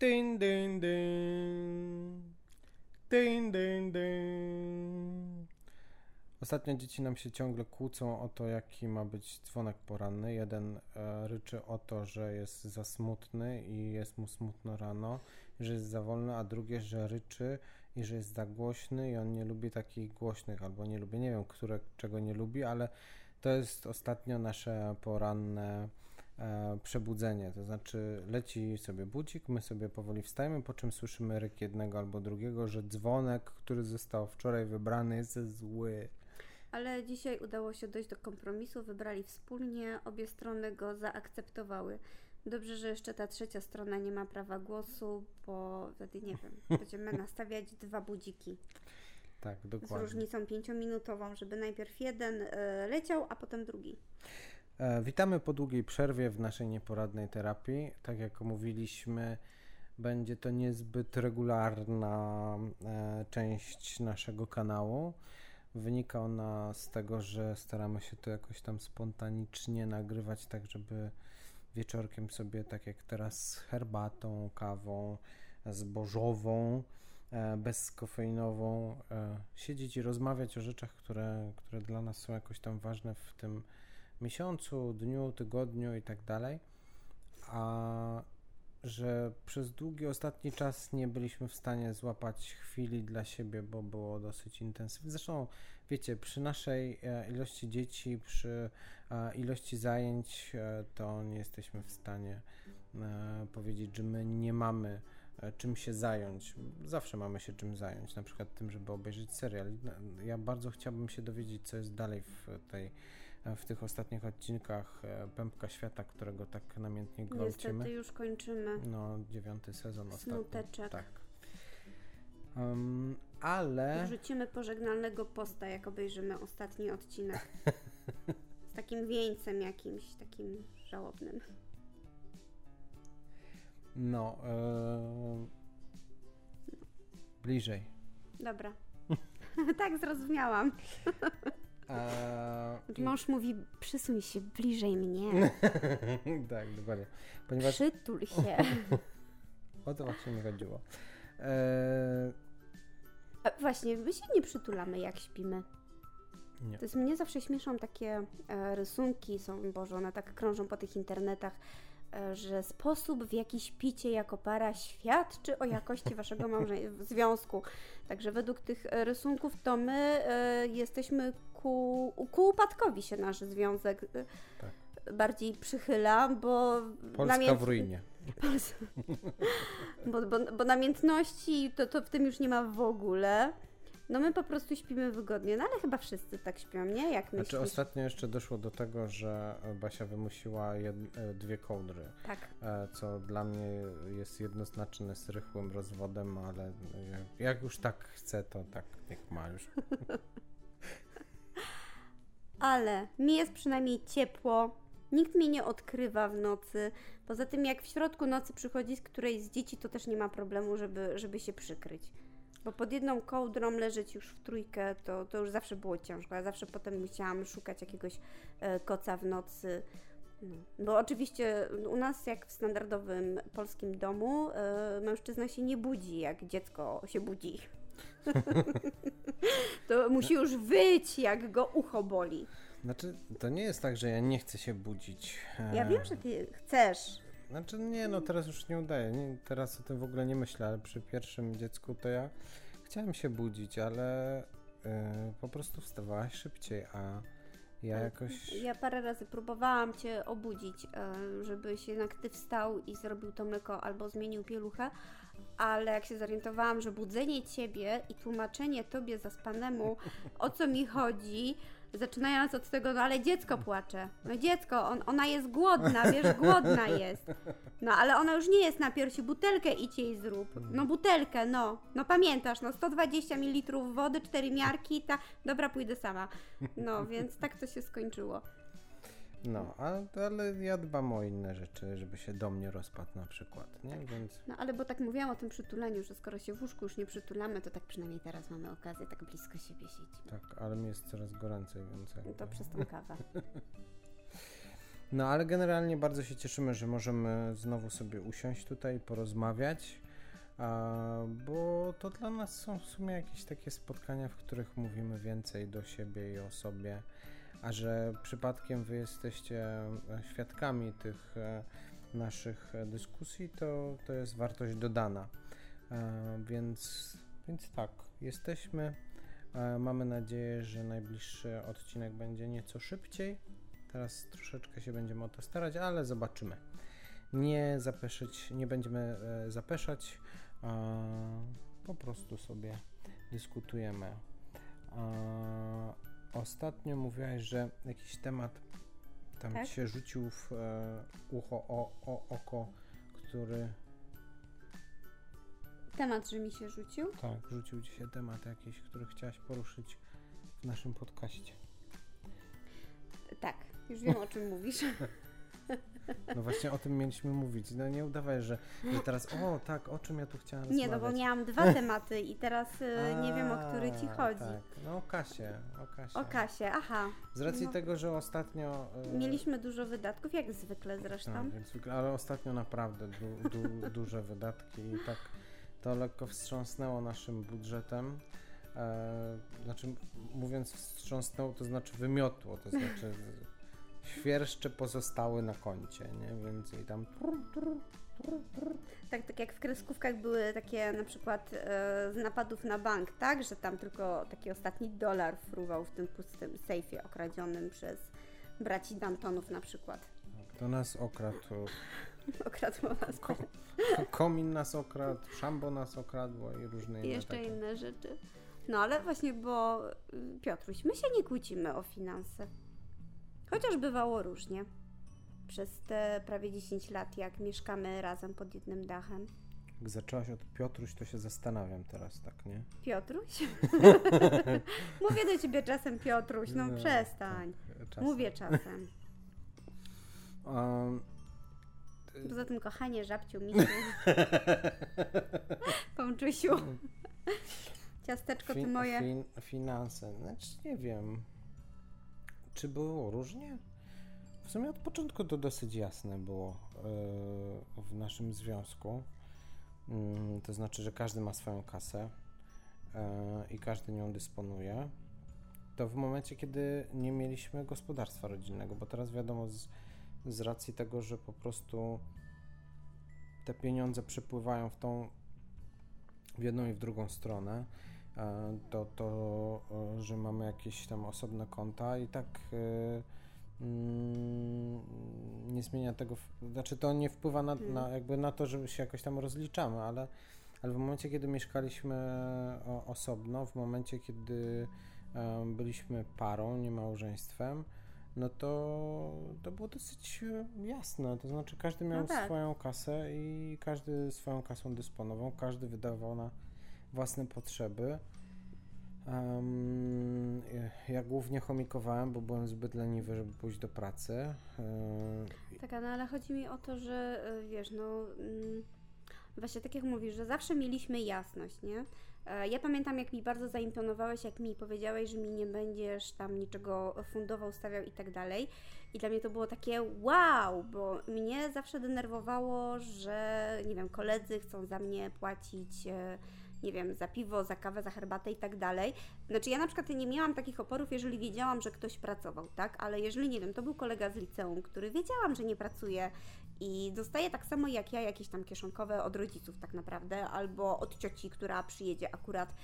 Dyn, dyn, dyn. Dyn, dyn, dyn. Ostatnio dzieci nam się ciągle kłócą o to, jaki ma być dzwonek poranny. Jeden e, ryczy o to, że jest za smutny i jest mu smutno rano, że jest za wolny, a drugie, że ryczy i że jest za głośny i on nie lubi takich głośnych, albo nie lubi, nie wiem, które, czego nie lubi, ale to jest ostatnio nasze poranne przebudzenie. To znaczy leci sobie budzik, my sobie powoli wstajemy, po czym słyszymy ryk jednego albo drugiego, że dzwonek, który został wczoraj wybrany jest zły. Ale dzisiaj udało się dojść do kompromisu, wybrali wspólnie, obie strony go zaakceptowały. Dobrze, że jeszcze ta trzecia strona nie ma prawa głosu, bo wtedy nie wiem, będziemy nastawiać dwa budziki. Tak, Z dokładnie. różnicą pięciominutową, żeby najpierw jeden e, leciał, a potem drugi. E, Witamy po długiej przerwie w naszej nieporadnej terapii. Tak jak mówiliśmy, będzie to niezbyt regularna e, część naszego kanału. Wynika ona z tego, że staramy się to jakoś tam spontanicznie nagrywać, tak żeby wieczorkiem sobie, tak jak teraz, z herbatą, kawą zbożową, e, bezkofeinową, siedzieć i rozmawiać o rzeczach, które, które dla nas są jakoś tam ważne w tym miesiącu, dniu, tygodniu i tak dalej. A że przez długi ostatni czas nie byliśmy w stanie złapać chwili dla siebie, bo było dosyć intensywne. Zresztą, wiecie, przy naszej e, ilości dzieci, przy e, ilości zajęć, e, to nie jesteśmy w stanie powiedzieć, że my nie mamy czym się zająć. Zawsze mamy się czym zająć, na przykład tym, żeby obejrzeć serial. Ja bardzo chciałbym się dowiedzieć, co jest dalej w tej w tych ostatnich odcinkach e, Pępka Świata, którego tak namiętnie gwałcimy. Niestety już kończymy. No, dziewiąty sezon ostatni. Smuteczek. Tak. Um, ale Wrzucimy pożegnalnego posta, jak obejrzymy ostatni odcinek. Z takim wieńcem jakimś, takim żałobnym. no e, bliżej. Dobra. tak, zrozumiałam. E, i- Mąż mówi, przysuń się bliżej mnie, tak, dokładnie. Ponieważ przytul się. o to właśnie mi chodziło. E, A właśnie, my się nie przytulamy, jak śpimy. nie. To jest mnie zawsze śmieszą takie e, rysunki, są, Boże, one tak krążą po tych internetach, e, że sposób, w jaki śpicie jako para świadczy o jakości waszego małże- związku. Także według tych e, rysunków to my e, jesteśmy ku, ku upadkowi się nasz związek e, Tak. bardziej przychyla, bo Polska namięt- w ruinie. bo, bo, bo namiętności to, to w tym już nie ma w ogóle. No my po prostu śpimy wygodnie, no ale chyba wszyscy tak śpią, nie? Jak myślisz? Znaczy ostatnio jeszcze doszło do tego, że Basia wymusiła jed, e, dwie kołdry. Tak. E, co dla mnie jest jednoznaczne z rychłym rozwodem, ale jak, jak już tak chce, to tak niech ma już. Ale mi jest przynajmniej ciepło, nikt mnie nie odkrywa w nocy. Poza tym, jak w środku nocy przychodzi z którejś z dzieci, to też nie ma problemu, żeby, żeby się przykryć. Bo pod jedną kołdrą leżeć już w trójkę, to, to już zawsze było ciężko. Ja zawsze potem musiałam szukać jakiegoś e, koca w nocy. No. Bo oczywiście u nas, jak w standardowym polskim domu, e, mężczyzna się nie budzi, jak dziecko się budzi. To musi już wyć, jak go ucho boli. Znaczy, to nie jest tak, że ja nie chcę się budzić. E, Ja wiem, że ty chcesz. Znaczy, nie, no teraz już nie udaje. Nie, teraz o tym w ogóle nie myślę, ale przy pierwszym dziecku to ja chciałem się budzić, ale e, po prostu wstawałaś szybciej, a ja jakoś... Ja parę razy próbowałam Cię obudzić, e, żebyś jednak Ty wstał i zrobił to mleko albo zmienił pieluchę, ale jak się zorientowałam, że budzenie Ciebie i tłumaczenie Tobie zaspanemu, o co mi chodzi, zaczynając od tego, no ale dziecko płacze. No dziecko, on, ona jest głodna, wiesz, głodna jest. No ale ona już nie jest na piersi, butelkę idź jej zrób. No butelkę, no. No pamiętasz, no 120 ml wody, cztery miarki, ta... Dobra, pójdę sama. No, więc tak to się skończyło. No, a, ale ja dbam o inne rzeczy, żeby się do mnie rozpadł na przykład, nie? Więc No ale bo tak mówiłam o tym przytuleniu, że skoro się w łóżku już nie przytulamy, to tak przynajmniej teraz mamy okazję tak blisko siebie siedzieć. tak, ale mi jest coraz goręcej, więc... No jakby- to przez tą kawę. No ale generalnie bardzo się cieszymy, że możemy znowu sobie usiąść tutaj porozmawiać, bo to dla nas są w sumie jakieś takie spotkania, w których mówimy więcej do siebie i o sobie, a że przypadkiem wy jesteście e, świadkami tych e, naszych dyskusji, to, to jest wartość dodana. E, więc, więc tak, jesteśmy. Mamy nadzieję, że najbliższy odcinek będzie nieco szybciej Teraz troszeczkę się będziemy o to starać, ale zobaczymy. Nie zapeszyć, nie będziemy e, zapeszać, po prostu sobie dyskutujemy. Ostatnio mówiłaś, że jakiś temat tam tak? się rzucił w e, ucho, o, o, oko, który Temat, że mi się rzucił? Tak, rzucił ci się temat jakiś, który chciałaś poruszyć w naszym podcaście. Tak. Już wiem, o czym mówisz. No właśnie o tym mieliśmy mówić. No nie udawaj, że, że teraz, o tak, o czym ja tu chciałam rozmawiać. Nie, no bo miałam dwa tematy i teraz y, A, nie wiem, o który ci chodzi. Tak. No o Kasie, o Kasie. O Kasie, aha. Z racji no. tego, że ostatnio... Y, mieliśmy dużo wydatków, jak zwykle zresztą. Tak, więc, ale ostatnio naprawdę du, du, duże wydatki i tak to lekko wstrząsnęło naszym budżetem. E, znaczy, mówiąc wstrząsnęło, to znaczy wymiotło, to znaczy świerszcze pozostały na koncie, nie? Więc i tam... Tak, tak jak w kreskówkach były takie na przykład e, z napadów na bank, tak? Że tam tylko taki ostatni dolar fruwał w tym pustym sejfie okradzionym przez braci Dantonów na przykład. To nas okradł. okradł nas. Ko komin nas okradł, szambo nas okradło i różne inne I jeszcze takie. inne rzeczy. No ale właśnie, bo y, Piotruś, my się nie kłócimy o finanse. Chociaż bywało różnie. Przez te prawie 10 lat, jak mieszkamy razem pod jednym dachem. Jak zaczęłaś od Piotruś, to się zastanawiam teraz, tak, nie? Piotruś? Mówię do ciebie czasem Piotruś, no, no przestań. Tak, czasem. Mówię czasem. Um, Poza tym kochanie, żabciu, misiu. Pączusiu. Ciasteczko fin, ty moje. Fin, finanse, znaczy nie wiem. Czy było różnie? W sumie od początku to dosyć jasne było yy, w naszym związku. Yy, to znaczy, że każdy ma swoją kasę yy, i każdy nią dysponuje. To w momencie, kiedy nie mieliśmy gospodarstwa rodzinnego, bo teraz wiadomo, z, z racji tego, że po prostu te pieniądze przepływają w tą w jedną i w drugą stronę, E, to, to e, że mamy jakieś tam osobne konta i tak e, mm, nie zmienia tego, znaczy to nie wpływa na, hmm. na, jakby na to, że się jakoś tam rozliczamy, ale, ale w momencie, kiedy mieszkaliśmy osobno, w momencie, kiedy byliśmy parą, nie małżeństwem, no to, to było dosyć jasne. To znaczy, każdy miał no tak. swoją kasę i każdy swoją kasą dysponował, każdy wydawał na własne potrzeby. Um, ja głównie chomikowałem, bo byłem zbyt leniwy, żeby pójść do pracy. Um, tak, no ale chodzi mi o to, że e, wiesz, no mm, właśnie tak jak mówisz, że zawsze mieliśmy jasność, nie? E, ja pamiętam, jak mi bardzo zaimponowałeś, jak mi powiedziałeś, że mi nie będziesz tam niczego fundował, stawiał i tak dalej. I dla mnie to było takie wow, bo mnie zawsze denerwowało, że nie wiem, koledzy chcą za mnie płacić e, nie wiem, za piwo, za kawę, za herbatę i tak dalej. Znaczy ja na przykład nie miałam takich oporów, jeżeli wiedziałam, że ktoś pracował, tak? Ale jeżeli, nie wiem, to był kolega z liceum, który wiedziałam, że nie pracuje i dostaje tak samo jak ja jakieś tam kieszonkowe od rodziców tak naprawdę, albo od cioci, która przyjedzie akurat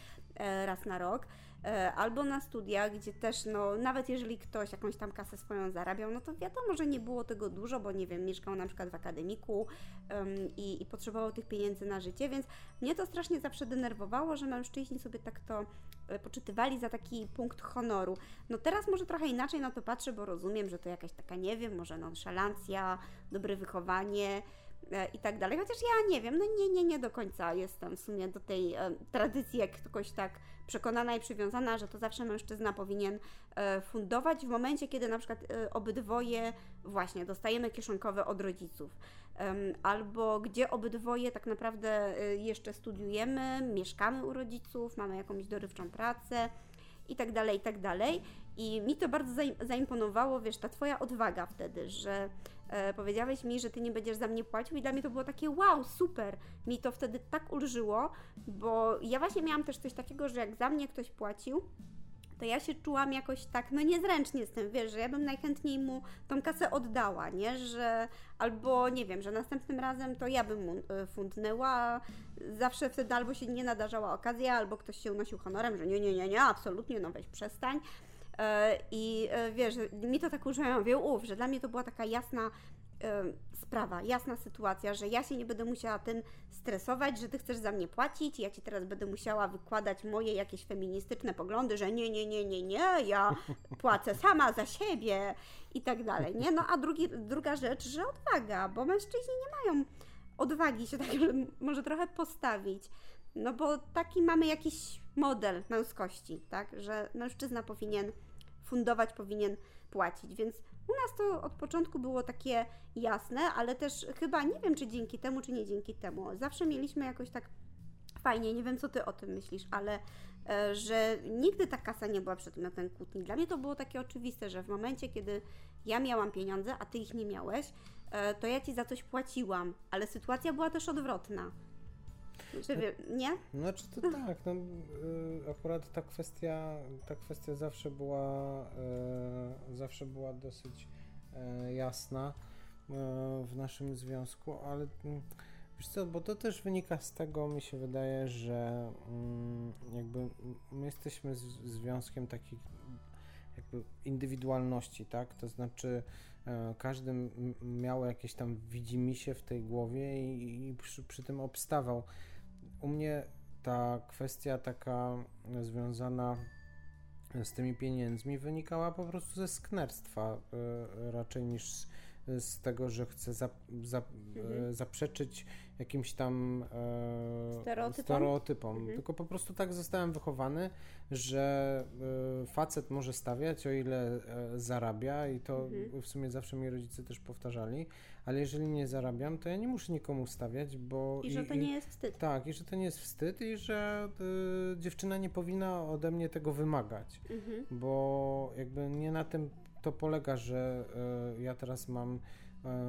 raz na rok, E, albo na studiach, gdzie też, no, nawet jeżeli ktoś jakąś tam kasę swoją zarabiał, no to wiadomo, że nie było tego dużo, bo nie wiem, mieszkał na przykład w akademiku um, i, i potrzebował tych pieniędzy na życie, więc mnie to strasznie zawsze denerwowało, że mężczyźni sobie tak to e, poczytywali za taki punkt honoru. No teraz może trochę inaczej na to patrzę, bo rozumiem, że to jakaś taka, nie wiem, może nonszalancja, dobre wychowanie, E, i tak dalej. Chociaż ja nie wiem, no nie, nie, nie do końca jestem w sumie do tej e, tradycji jakoś tak przekonana i przywiązana, że to zawsze mężczyzna powinien e, fundować w momencie, kiedy na przykład e, obydwoje właśnie dostajemy kieszonkowe od rodziców. Albo gdzie obydwoje tak naprawdę e, jeszcze studiujemy, mieszkamy u rodziców, mamy jakąś dorywczą pracę i tak dalej, i tak dalej. I mi to bardzo zaimponowało, wiesz, ta twoja odwaga wtedy, że e, powiedziałeś mi, że ty nie będziesz za mnie płacił i dla mnie to było takie wow, super. Mi to wtedy tak ulżyło, bo ja właśnie miałam też coś takiego, że jak za mnie ktoś płacił, to ja się czułam jakoś tak, no niezręcznie z tym, wiesz, że ja bym najchętniej mu tą kasę oddała, nie, że albo nie wiem, że następnym razem to ja bym mu y, fundnęła, zawsze wtedy albo się nie nadarzała okazja, albo ktoś się unosił honorem, że nie, nie, nie, nie, absolutnie, no weź przestań. E, I e, wiesz, mi to tak używają, mówię, uf, że dla mnie to była taka jasna sprawa, jasna sytuacja, że ja się nie będę musiała tym stresować, że ty chcesz za mnie płacić, ja ci teraz będę musiała wykładać moje jakieś feministyczne poglądy, że nie, nie, nie, nie, nie, ja płacę sama za siebie i tak dalej, nie? No a drugi, druga rzecz, że odwaga, bo mężczyźni nie mają odwagi się tak może trochę postawić, no bo taki mamy jakiś model męskości, tak, że mężczyzna powinien fundować, powinien płacić, więc u nas to od początku było takie jasne, ale też chyba nie wiem, czy dzięki temu, czy nie dzięki temu. Zawsze mieliśmy jakoś tak fajnie, nie wiem co ty o tym myślisz, ale e, że nigdy ta kasa nie była przedmiotem kłótni. Dla mnie to było takie oczywiste, że w momencie, kiedy ja miałam pieniądze, a ty ich nie miałeś, e, to ja ci za coś płaciłam, ale sytuacja była też odwrotna. Czy wie, nie? Znaczy to tak, no, y, akurat ta kwestia, ta kwestia zawsze była, y, zawsze była dosyć y, jasna w naszym związku, ale mm, wiesz co, bo to też wynika z tego, mi się wydaje, że mm, jakby my jesteśmy związkiem takich jakby indywidualności, tak? To znaczy każdy miał jakieś tam widzimisię w tej głowie i, i przy, przy tym obstawał. U mnie ta kwestia taka związana z tymi pieniędzmi wynikała po prostu ze sknerstwa y, raczej niż z, tego, że chcę za, za, mhm. E, zaprzeczyć jakimś tam e, stereotypom, stereotypom. Mhm. tylko po prostu tak zostałem wychowany, że e, facet może stawiać o ile e, zarabia i to mhm. w sumie zawsze mi rodzice też powtarzali, ale jeżeli nie zarabiam, to ja nie muszę nikomu stawiać, bo... I, i że to nie jest wstyd. Tak, i że to nie jest wstyd i że y, dziewczyna nie powinna ode mnie tego wymagać, mhm. bo jakby nie na tym to polega, że y, ja teraz mam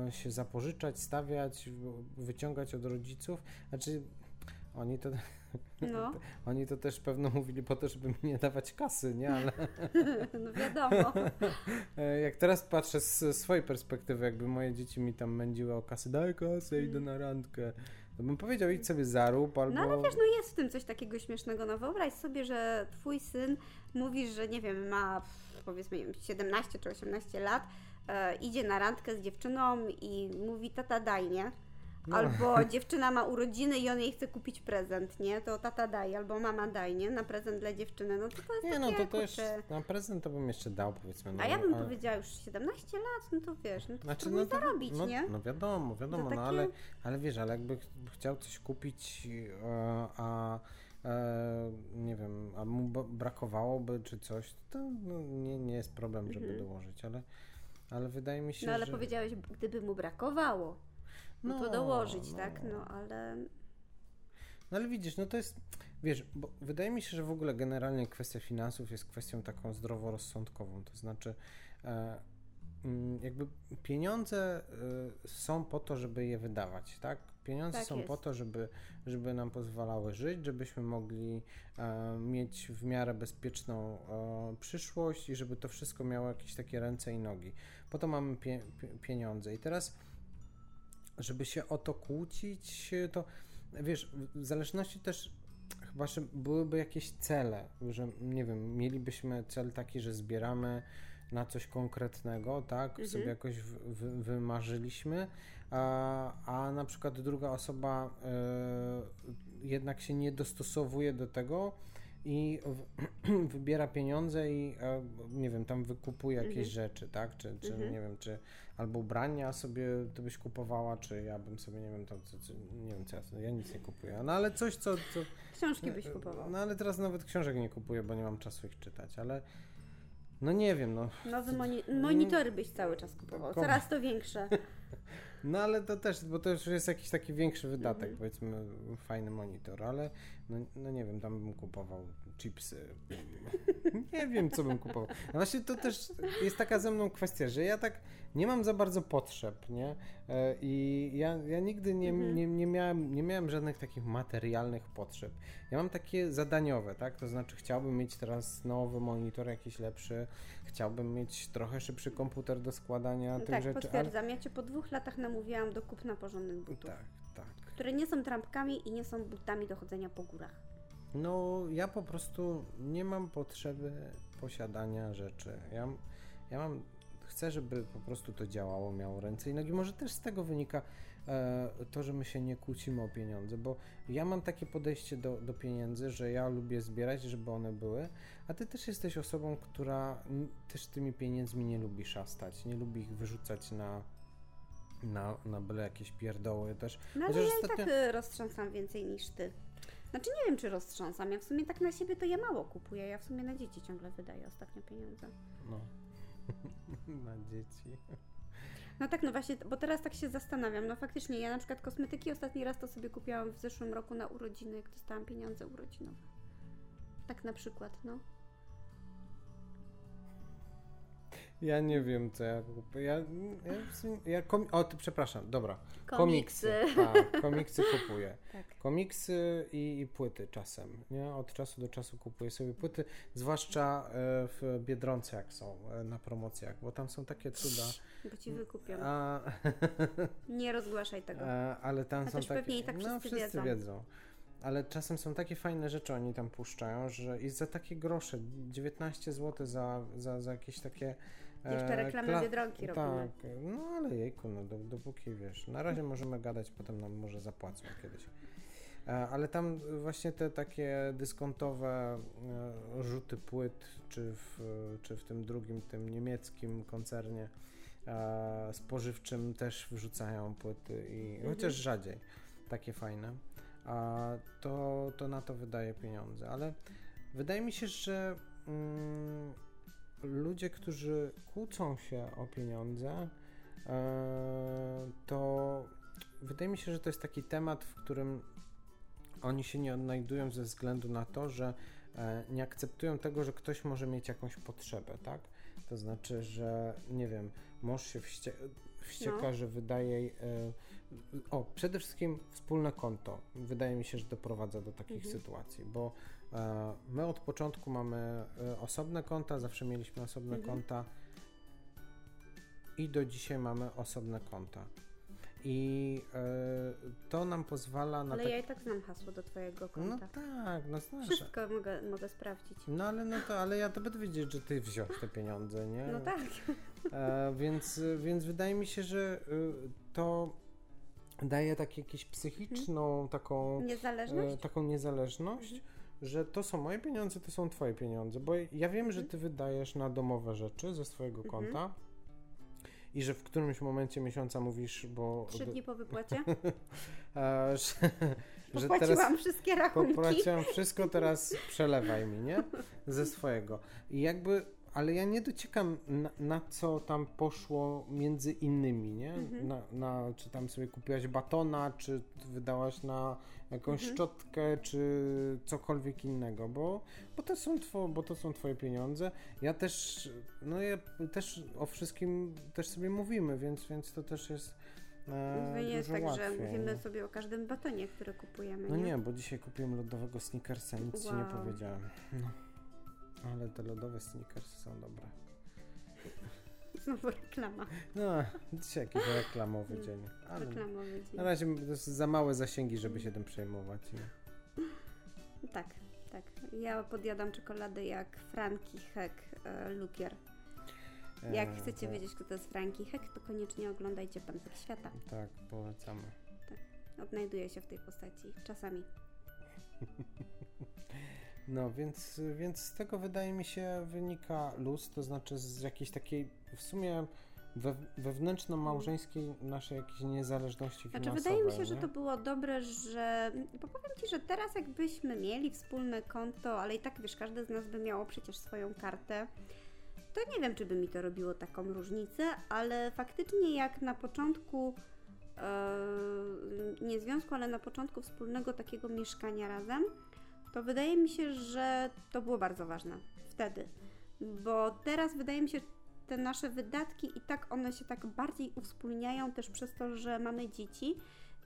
y, się zapożyczać, stawiać, wyciągać od rodziców, znaczy oni to no. Oni to też pewno mówili po to, żeby mi nie dawać kasy, nie? Ale... No wiadomo. Jak teraz patrzę z swojej perspektywy, jakby moje dzieci mi tam mędziły o kasy, daj kasę, idę na randkę. To bym powiedział, idź sobie zarób albo... No ale wiesz, no jest w tym coś takiego śmiesznego. No wyobraź sobie, że twój syn mówisz, że nie wiem, ma powiedzmy 17 czy 18 lat, e, idzie na randkę z dziewczyną i mówi tata daj, nie? No. Albo dziewczyna ma urodziny i on jej chce kupić prezent, nie? To tata daj, albo mama daj, nie? Na prezent dla dziewczyny. No to, to jest Nie, no to też na prezent to bym jeszcze dał, powiedzmy. No, A ja bym ale... powiedziała już 17 lat, no to wiesz, no to znaczy, no to, zarobić, no, nie? No wiadomo, wiadomo, takie... no ale, ale wiesz, ale jakby chciał coś kupić, e, a nie wiem, a mu brakowałoby czy coś, to no, nie, nie jest problem, żeby mhm. dołożyć, ale, ale wydaje mi się, No ale że... powiedziałeś, gdyby mu brakowało no, to dołożyć, no. tak? No ale. No ale widzisz, no to jest, wiesz, bo wydaje mi się, że w ogóle generalnie kwestia finansów jest kwestią taką zdroworozsądkową, to znaczy e, jakby pieniądze e, są po to, żeby je wydawać, tak? Pieniądze tak są jest. po to, żeby, żeby nam pozwalały żyć, żebyśmy mogli e, mieć w miarę bezpieczną e, przyszłość i żeby to wszystko miało jakieś takie ręce i nogi. Po to mamy pie, pie, pieniądze. I teraz żeby się o to kłócić, to wiesz, w zależności też chyba, że byłyby jakieś cele, że nie wiem, mielibyśmy cel taki, że zbieramy na coś konkretnego, tak, mhm. sobie jakoś wymarzyliśmy, a, a na przykład druga osoba y, jednak się nie dostosowuje do tego, i w, wybiera pieniądze i e, nie wiem, tam wykupuje jakieś mhm. rzeczy, tak? Czy, czy mhm. nie wiem, czy albo ubrania sobie to byś kupowała, czy ja bym sobie, nie wiem, to, co, co, nie wiem, co ja, ja nic nie kupuję, no ale coś, co... co Książki byś kupował. No ale teraz nawet książek nie kupuję, bo nie mam czasu ich czytać, ale no nie wiem, no. Nowe moni monitory byś cały czas kupował, coraz to większe. No ale to też, bo to już jest jakiś taki większy wydatek, Mhm. powiedzmy, fajny monitor, ale no, no nie wiem, tam bym kupował chipsy. nie wiem, co bym kupował. No właśnie to też jest taka ze mną kwestia, że ja tak nie mam za bardzo potrzeb, nie? E, I ja, ja nigdy nie, Mhm. nie, nie, miałem, nie miałem żadnych takich materialnych potrzeb. Ja mam takie zadaniowe, tak? To znaczy chciałbym mieć teraz nowy monitor, jakiś lepszy, chciałbym mieć trochę szybszy komputer do składania tych tak, rzeczy, ale... potwierdzam. Ja cię po dwóch latach namówiłam do kupna porządnych butów, Tak, tak. Które nie są trampkami i nie są butami do chodzenia po górach. No, ja po prostu nie mam potrzeby posiadania rzeczy. Ja, ja mam, chcę, żeby po prostu to działało, miało ręce i nogi. Może też z tego wynika e, to, że my się nie kłócimy o pieniądze, bo ja mam takie podejście do, do pieniędzy, że ja lubię zbierać, żeby one były, a ty też jesteś osobą, która też tymi pieniędzmi nie lubi szastać, nie lubi ich wyrzucać na, na, na byle jakieś pierdoły też. No ale ja i ostatnio- tak y, roztrząsam więcej niż ty. Znaczy nie wiem, czy roztrząsam. Ja w sumie tak na siebie to ja mało kupuję. Ja w sumie na dzieci ciągle wydaję ostatnio pieniądze. No. na dzieci. No tak, no właśnie, bo teraz tak się zastanawiam. No faktycznie, ja na przykład kosmetyki ostatni raz to sobie kupiłam w zeszłym roku na urodziny, jak dostałam pieniądze urodzinowe. Tak na przykład, no. Ja nie wiem, co ja kupuję. Ja, ja, ja o, ty, przepraszam, dobra. Komiksy. Tak, komiksy kupuję. Tak. Komiksy i, i płyty czasem, nie? Od czasu do czasu kupuję sobie płyty, zwłaszcza e, w Biedronce, jak są e, na promocjach, bo tam są takie cuda. Bo ci wykupią. A, Nie rozgłaszaj tego. a, ale tam A są takie... pewnie i tak no, wszyscy wszyscy wiedzą. wiedzą. Ale czasem są takie fajne rzeczy oni tam puszczają, że i za takie grosze, 19 zł za, za, za jakieś takie... e, Jeszcze reklamy kla- Biedronki robimy. Tak, no ale jejku, no do, dopóki wiesz, na razie możemy gadać, potem nam może zapłacą kiedyś. E, Ale tam właśnie te takie dyskontowe e, rzuty płyt, czy w, czy w tym drugim, tym niemieckim koncernie e, spożywczym też wrzucają płyty, i Mhm. chociaż rzadziej, takie fajne, a to, to na to wydaje pieniądze, ale wydaje mi się, że mm, ludzie, którzy kłócą się o pieniądze, e, to wydaje mi się, że to jest taki temat, w którym oni się nie odnajdują ze względu na to, że e, nie akceptują tego, że ktoś może mieć jakąś potrzebę, tak? To znaczy, że nie wiem, mąż się wście- wścieka, No. że wydaje. E, o, przede wszystkim wspólne konto. Wydaje mi się, że doprowadza do takich Mhm. sytuacji, bo my od początku mamy e, osobne konta, zawsze mieliśmy osobne Mhm. konta i do dzisiaj mamy osobne konta. I e, to nam pozwala na Ale tak- ja i tak znam hasło do twojego No konta. tak, no znasz. Wszystko mogę, mogę sprawdzić. No ale no to, ale ja to będę wiedzieć, że ty wziąłeś te pieniądze, nie? No tak. E, więc, więc wydaje mi się, że y, to daje tak jakąś psychiczną taką, Niezależność? e, taką niezależność, że to są moje pieniądze, to są twoje pieniądze, bo ja wiem, że ty wydajesz na domowe rzeczy ze swojego Mhm. konta i że w którymś momencie miesiąca mówisz, bo Trzy dni po wypłacie? e, że, że Popłaciłam teraz wszystkie rachunki. Popłaciłem wszystko, teraz przelewaj mi, nie? Ze swojego. I jakby, ale ja nie dociekam na, na co tam poszło między innymi, nie? Mhm. Na, na, czy tam sobie kupiłaś batona, czy wydałaś na jakąś Mhm. szczotkę, czy cokolwiek innego, bo, bo, to są two, bo to są twoje pieniądze. Ja też, no ja też o wszystkim też sobie mówimy, więc, więc to też jest e, nie jest tak, że łatwiej. mówimy sobie o każdym batonie, który kupujemy. No nie? nie, bo dzisiaj kupiłem lodowego sneakersa, nic ci nie Wow. powiedziałem. No. Ale te lodowe sneakersy są dobre. Znowu reklama. No, dzisiaj jakiś reklamowy dzień. Ale Reklamowy dzień. na razie to jest za małe zasięgi, żeby się tym przejmować. Tak, tak. Ja podjadam czekoladę jak Franki Heck e, Lukier. Jak E, chcecie tak, wiedzieć, kto to jest Franki Heck, to koniecznie oglądajcie Pancer Świata. Tak, polecamy. Odnajduje się w tej postaci. Czasami. No, więc, więc z tego wydaje mi się wynika luz, to znaczy z jakiejś takiej w sumie we, wewnętrzno-małżeńskiej naszej jakiejś niezależności Znaczy, finansowej. wydaje mi się, że nie? to było dobre, że. Bo powiem ci, że teraz jakbyśmy mieli wspólne konto, ale i tak wiesz, każdy z nas by miało przecież swoją kartę. To nie wiem, czy by mi to robiło taką różnicę, ale faktycznie jak na początku nie związku, ale na początku wspólnego takiego mieszkania razem, to wydaje mi się, że to było bardzo ważne wtedy. Bo teraz wydaje mi się, te nasze wydatki i tak one się tak bardziej uwspólniają też przez to, że mamy dzieci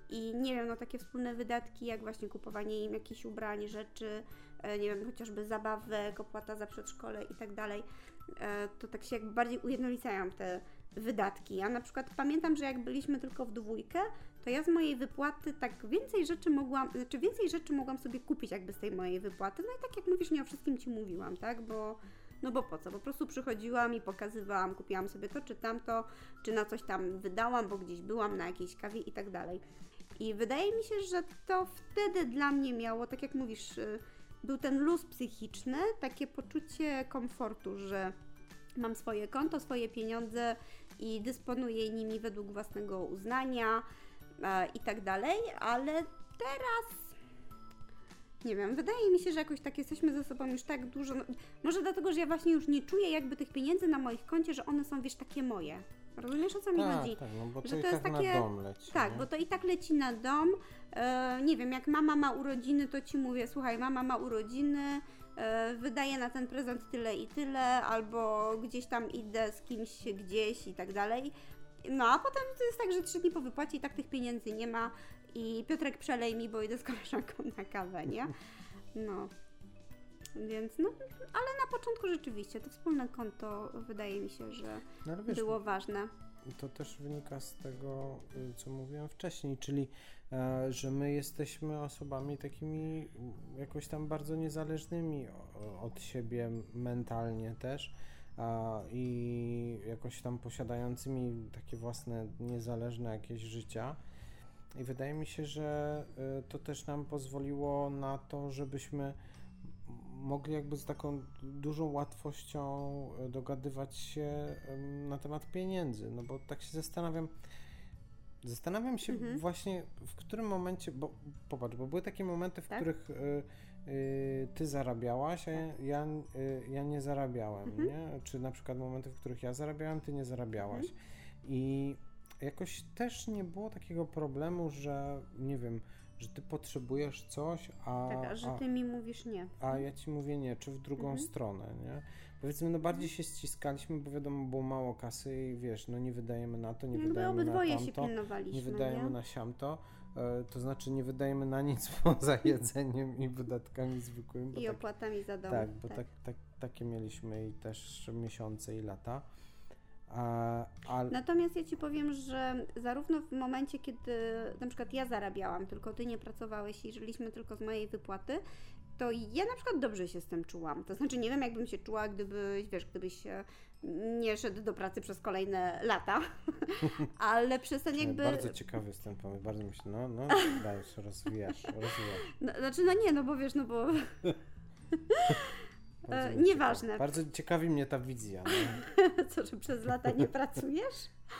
i nie wiem, no takie wspólne wydatki, jak właśnie kupowanie im jakichś ubrań, rzeczy, e, nie wiem, chociażby zabawek, opłata za przedszkole i tak dalej, e, to tak się jakby bardziej ujednolicają te wydatki. Ja na przykład pamiętam, że jak byliśmy tylko w dwójkę, to ja z mojej wypłaty tak więcej rzeczy mogłam, znaczy więcej rzeczy mogłam sobie kupić jakby z tej mojej wypłaty. No i tak jak mówisz, nie o wszystkim Ci mówiłam, tak, bo no bo po co? Po prostu przychodziłam i pokazywałam, kupiłam sobie to czy tamto, czy na coś tam wydałam, bo gdzieś byłam na jakiejś kawie i tak dalej. I wydaje mi się, że to wtedy dla mnie miało, tak jak mówisz, y, był ten luz psychiczny, takie poczucie komfortu, że mam swoje konto, swoje pieniądze i dysponuję nimi według własnego uznania i tak dalej, ale teraz nie wiem, wydaje mi się, że jakoś tak jesteśmy ze sobą już tak dużo. No, może dlatego, że ja właśnie już nie czuję jakby tych pieniędzy na moich koncie, że one są wiesz takie moje. Rozumiesz o co mi tak, chodzi? Tak, no bo że to, to jest tak takie. Na dom leci, tak, nie? bo to i tak leci na dom. E, nie wiem, jak mama ma urodziny, to ci mówię, słuchaj, mama ma urodziny, e, wydaje na ten prezent tyle i tyle, albo gdzieś tam idę z kimś gdzieś i tak dalej. No a potem to jest tak, że trzy dni po wypłacie i tak tych pieniędzy nie ma i Piotrek przelej mi, bo idę z koleżanką na kawę, nie? No. Więc no, ale na początku rzeczywiście to wspólne konto wydaje mi się, że no, wiesz, było ważne. To też wynika z tego, y, co mówiłem wcześniej, czyli e, że my jesteśmy osobami takimi jakoś tam bardzo niezależnymi od siebie mentalnie też i jakoś tam posiadającymi takie własne niezależne jakieś życia. I wydaje mi się, że y, to też nam pozwoliło na to, żebyśmy mogli jakby z taką dużą łatwością y, dogadywać się na temat pieniędzy. No bo tak się zastanawiam, zastanawiam się mhm. właśnie w którym momencie, bo popatrz, bo były takie momenty, w tak? których y, ty zarabiałaś, a ja, y, ja nie zarabiałem, mhm. nie? Czy na przykład momenty, w których ja zarabiałem, ty nie zarabiałaś. Mhm. I jakoś też nie było takiego problemu, że nie wiem, że ty potrzebujesz coś, a. Tak, a że ty a, mi mówisz nie. A ja ci mówię nie, czy w drugą mhm. stronę, nie? Powiedzmy, no bardziej się ściskaliśmy, bo wiadomo, było mało kasy i wiesz, no nie wydajemy na to, nie Jakby wydajemy na tamto, nie wydajemy nie? na siamto. E, to znaczy nie wydajemy na nic poza jedzeniem i wydatkami zwykłymi. I tak, opłatami za dom. Tak, bo tak. Tak, tak, takie mieliśmy i też miesiące i lata. A, a... Natomiast ja Ci powiem, że zarówno w momencie, kiedy na przykład ja zarabiałam, tylko Ty nie pracowałeś i żyliśmy tylko z mojej wypłaty, to ja na przykład dobrze się z tym czułam. To znaczy nie wiem, jakbym się czuła, gdybyś, wiesz, gdybyś nie szedł do pracy przez kolejne lata, ale przez ten jakby... Bardzo ciekawy jest ten pomysł, bardzo myślę, no, no, dajesz, rozwijasz, rozwijasz. No, znaczy, no nie, no bo wiesz, no bo... E, nieważne. Bardzo ciekawi mnie ta wizja. No. Co, że przez lata nie pracujesz?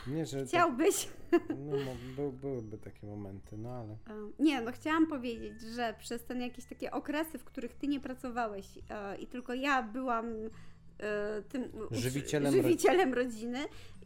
Nie, że. Chciałbyś. Tak, no, by, byłyby takie momenty, no ale. E, nie, no chciałam powiedzieć, że przez ten jakieś takie okresy, w których ty nie pracowałeś e, i tylko ja byłam tym żywicielem, żywicielem rodziny,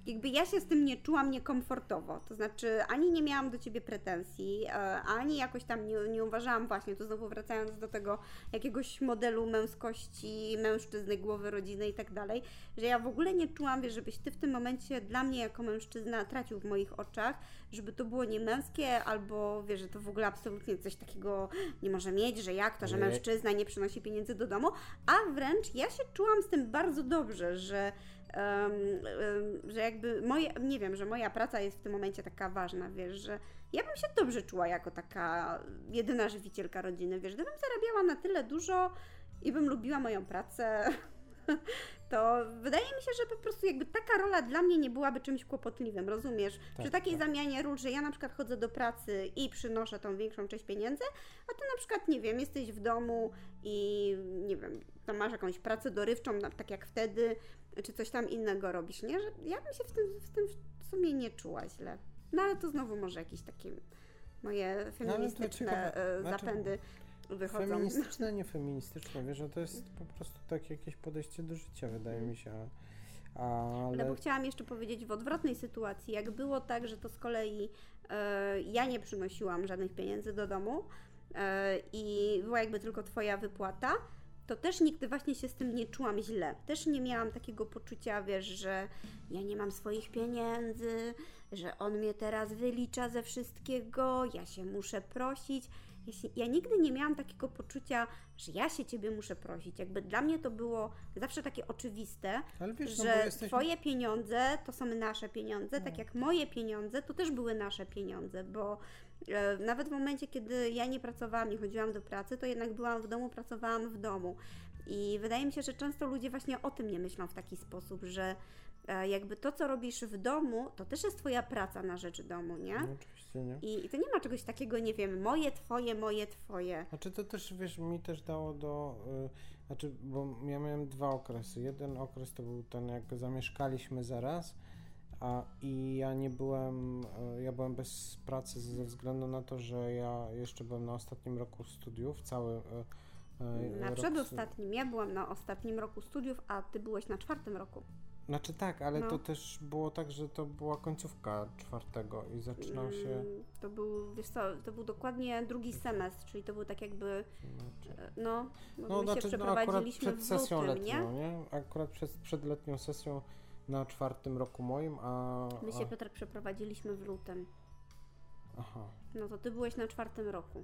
jakby ja się z tym nie czułam niekomfortowo. To znaczy, ani nie miałam do ciebie pretensji, e, ani jakoś tam nie, nie uważałam, właśnie tu znowu wracając do tego jakiegoś modelu męskości, mężczyzny, głowy rodziny i tak dalej, że ja w ogóle nie czułam, wiesz, żebyś ty w tym momencie dla mnie jako mężczyzna tracił w moich oczach, żeby to było niemęskie, albo wiesz, że to w ogóle absolutnie coś takiego nie może mieć, że jak to, że mężczyzna nie przynosi pieniędzy do domu, a wręcz ja się czułam z tym bardzo dobrze, że um, że jakby moje, nie wiem, że moja praca jest w tym momencie taka ważna, wiesz, że ja bym się dobrze czuła jako taka jedyna żywicielka rodziny, wiesz, gdybym zarabiała na tyle dużo i bym lubiła moją pracę, to wydaje mi się, że po prostu jakby taka rola dla mnie nie byłaby czymś kłopotliwym, rozumiesz? Tak, Przy takiej tak. zamianie ról, że ja na przykład chodzę do pracy i przynoszę tą większą część pieniędzy, a ty na przykład, nie wiem, jesteś w domu i nie wiem, tam masz jakąś pracę dorywczą, tak jak wtedy, czy coś tam innego robisz, nie? Że ja bym się w tym, w tym w sumie nie czuła źle. No ale to znowu może jakieś takie moje no, feministyczne no, zapędy znaczy, wychodzą. Feministyczne, nie feministyczne, wiesz, że to jest po prostu takie jakieś podejście do życia, wydaje mi się. Ale... ale bo chciałam jeszcze powiedzieć w odwrotnej sytuacji, jak było tak, że to z kolei e, ja nie przynosiłam żadnych pieniędzy do domu e, i była jakby tylko Twoja wypłata, to też nigdy właśnie się z tym nie czułam źle. Też nie miałam takiego poczucia, wiesz, że ja nie mam swoich pieniędzy, że on mnie teraz wylicza ze wszystkiego, ja się muszę prosić. Ja, się, ja nigdy nie miałam takiego poczucia, że ja się ciebie muszę prosić. Jakby dla mnie to było zawsze takie oczywiste, wiesz, no że jesteśmy... twoje pieniądze to są nasze pieniądze, tak no. tak jak moje pieniądze to też były nasze pieniądze, bo e, nawet w momencie, kiedy ja nie pracowałam, nie chodziłam do pracy, to jednak byłam w domu, pracowałam w domu. I wydaje mi się, że często ludzie właśnie o tym nie myślą w taki sposób, że jakby to, co robisz w domu, to też jest Twoja praca na rzecz domu, nie? No, oczywiście, nie. I, I to nie ma czegoś takiego, nie wiem, moje, Twoje, moje, Twoje. Znaczy to też, wiesz, mi też dało do... Y, znaczy, bo ja miałem dwa okresy. Jeden okres to był ten, jak zamieszkaliśmy zaraz, a i ja nie byłem, y, ja byłem bez pracy ze względu na to, że ja jeszcze byłem na ostatnim roku studiów, cały... Y, na przedostatnim. Ja byłam na ostatnim roku studiów, a ty byłeś na czwartym roku. Znaczy tak, ale no. to też było tak, że to była końcówka czwartego i zaczynał się... Mm, to był, wiesz co, to był dokładnie drugi semestr, czyli to był tak jakby, znaczy... no, no my znaczy, się przeprowadziliśmy no, przed sesją lutym, letnią, nie? nie? Akurat przed, przed letnią sesją na czwartym roku moim, a... My się, a... Piotr, przeprowadziliśmy w lutym. Aha. No to ty byłeś na czwartym roku.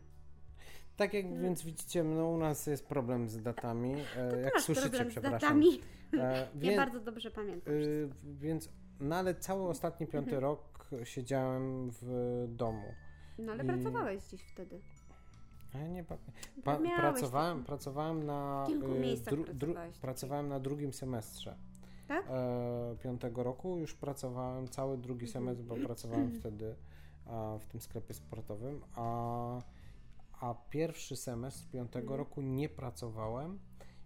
Tak jak hmm. więc widzicie, no u nas jest problem z datami. E, jak słyszycie, przepraszam. Z datami. E, ja bardzo dobrze pamiętam. E, więc, no ale cały ostatni piąty mhm. rok siedziałem w domu. No ale I... pracowałeś gdzieś wtedy. Ja nie pa... Pa pracowałem, pracowałem na y, dru, dru, pracowałem na drugim semestrze. Tak? E, piątego roku już pracowałem cały drugi mhm. semestr, bo pracowałem wtedy a, w tym sklepie sportowym, a a pierwszy semestr piątego mhm. roku nie pracowałem.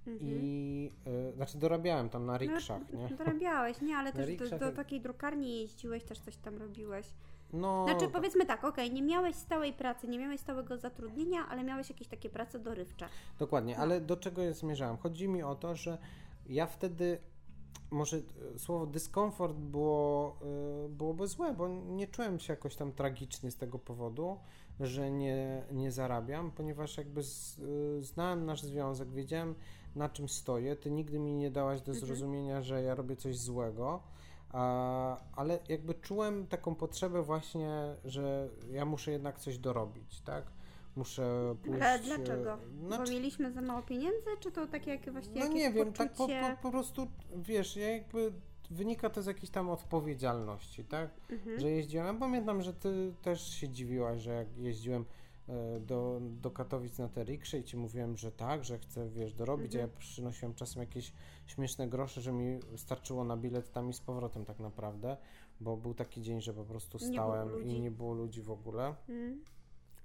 Mhm. I y, znaczy dorabiałem tam na no, rikszach, no, nie? Dorabiałeś, nie, ale też do, do, takiej drukarni jeździłeś, też coś tam robiłeś. No, znaczy powiedzmy tak, okej, okay, nie miałeś stałej pracy, nie miałeś stałego zatrudnienia, ale miałeś jakieś takie prace dorywcze. Dokładnie, no. ale do czego ja zmierzałem? Chodzi mi o to, że ja wtedy może e, słowo dyskomfort było, y, byłoby złe, bo nie czułem się jakoś tam tragicznie z tego powodu że nie, nie zarabiam, ponieważ jakby z, y, znałem nasz związek, wiedziałem na czym stoję. Ty nigdy mi nie dałaś do mhm. zrozumienia, że ja robię coś złego, a, ale jakby czułem taką potrzebę właśnie, że ja muszę jednak coś dorobić, tak? Muszę pójść... Ale dlaczego? Znaczy, Bo mieliśmy za mało pieniędzy, czy to takie jak właśnie No nie wiem, poczucie... tak po, po, po prostu, wiesz, ja jakby wynika to z jakiejś tam odpowiedzialności, tak? Mhm. Że jeździłem. Ja pamiętam, że ty też się dziwiłaś, że jak jeździłem e, do, do Katowic na te riksze i ci mówiłem, że tak, że chcę, wiesz, dorobić, mhm. a ja przynosiłem czasem jakieś śmieszne grosze, że mi starczyło na bilet tam i z powrotem tak naprawdę, bo był taki dzień, że po prostu stałem i nie było ludzi w ogóle mhm.